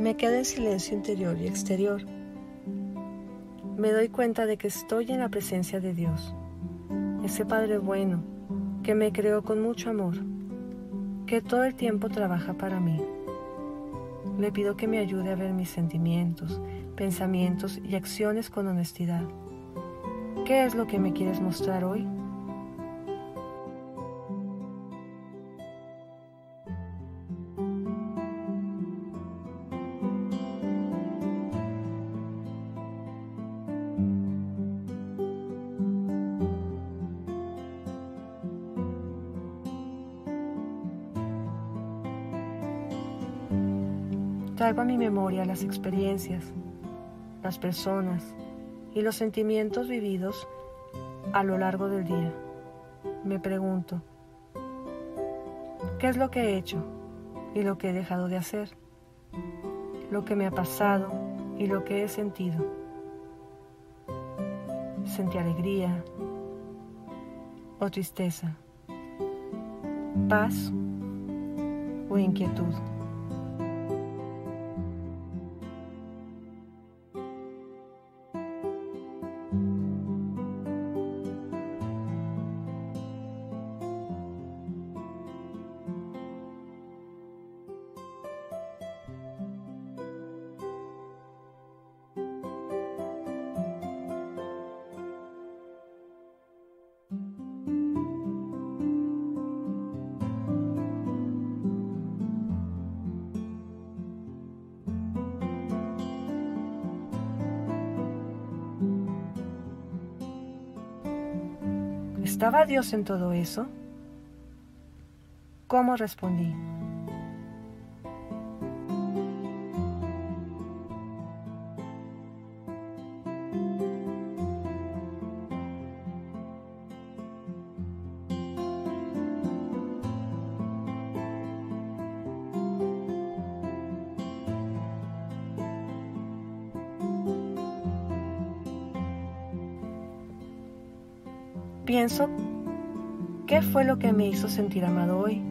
Me quedo en silencio interior y exterior. Me doy cuenta de que estoy en la presencia de Dios, ese Padre bueno que me creó con mucho amor, que todo el tiempo trabaja para mí. Le pido que me ayude a ver mis sentimientos, pensamientos y acciones con honestidad. ¿Qué es lo que me quieres mostrar hoy? Traigo a mi memoria las experiencias, las personas y los sentimientos vividos a lo largo del día. Me pregunto, ¿qué es lo que he hecho y lo que he dejado de hacer? Lo que me ha pasado y lo que he sentido. Sentí alegría o tristeza, paz o inquietud. ¿Estaba Dios en todo eso? ¿Cómo respondí? Pienso, ¿qué fue lo que me hizo sentir amado hoy?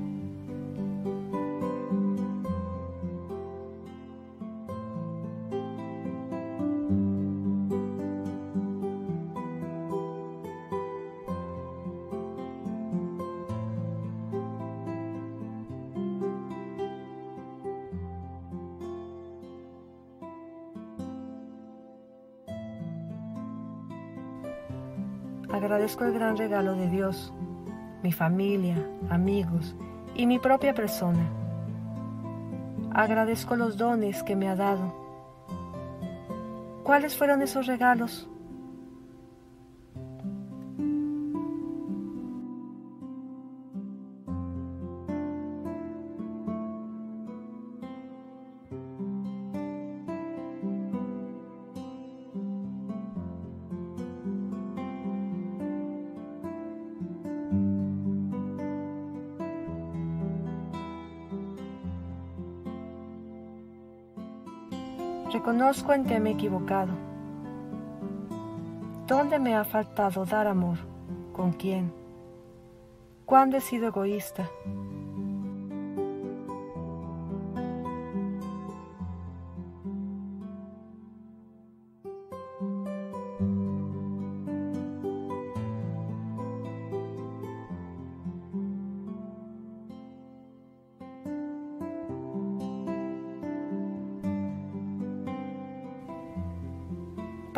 Agradezco el gran regalo de Dios, mi familia, amigos y mi propia persona. Agradezco los dones que me ha dado. ¿Cuáles fueron esos regalos? Reconozco en que me he equivocado. ¿Dónde me ha faltado dar amor? ¿Con quién? ¿Cuándo he sido egoísta?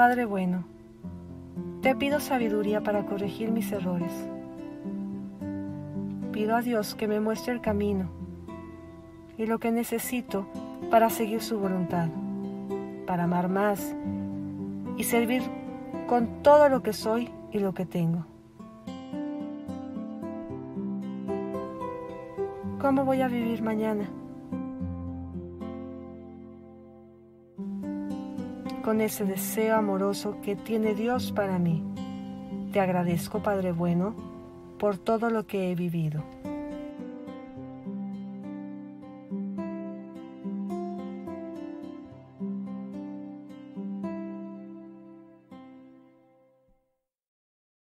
Padre bueno, te pido sabiduría para corregir mis errores. Pido a Dios que me muestre el camino y lo que necesito para seguir su voluntad, para amar más y servir con todo lo que soy y lo que tengo. ¿Cómo voy a vivir mañana? Con ese deseo amoroso que tiene Dios para mí. Te agradezco, Padre bueno, por todo lo que he vivido.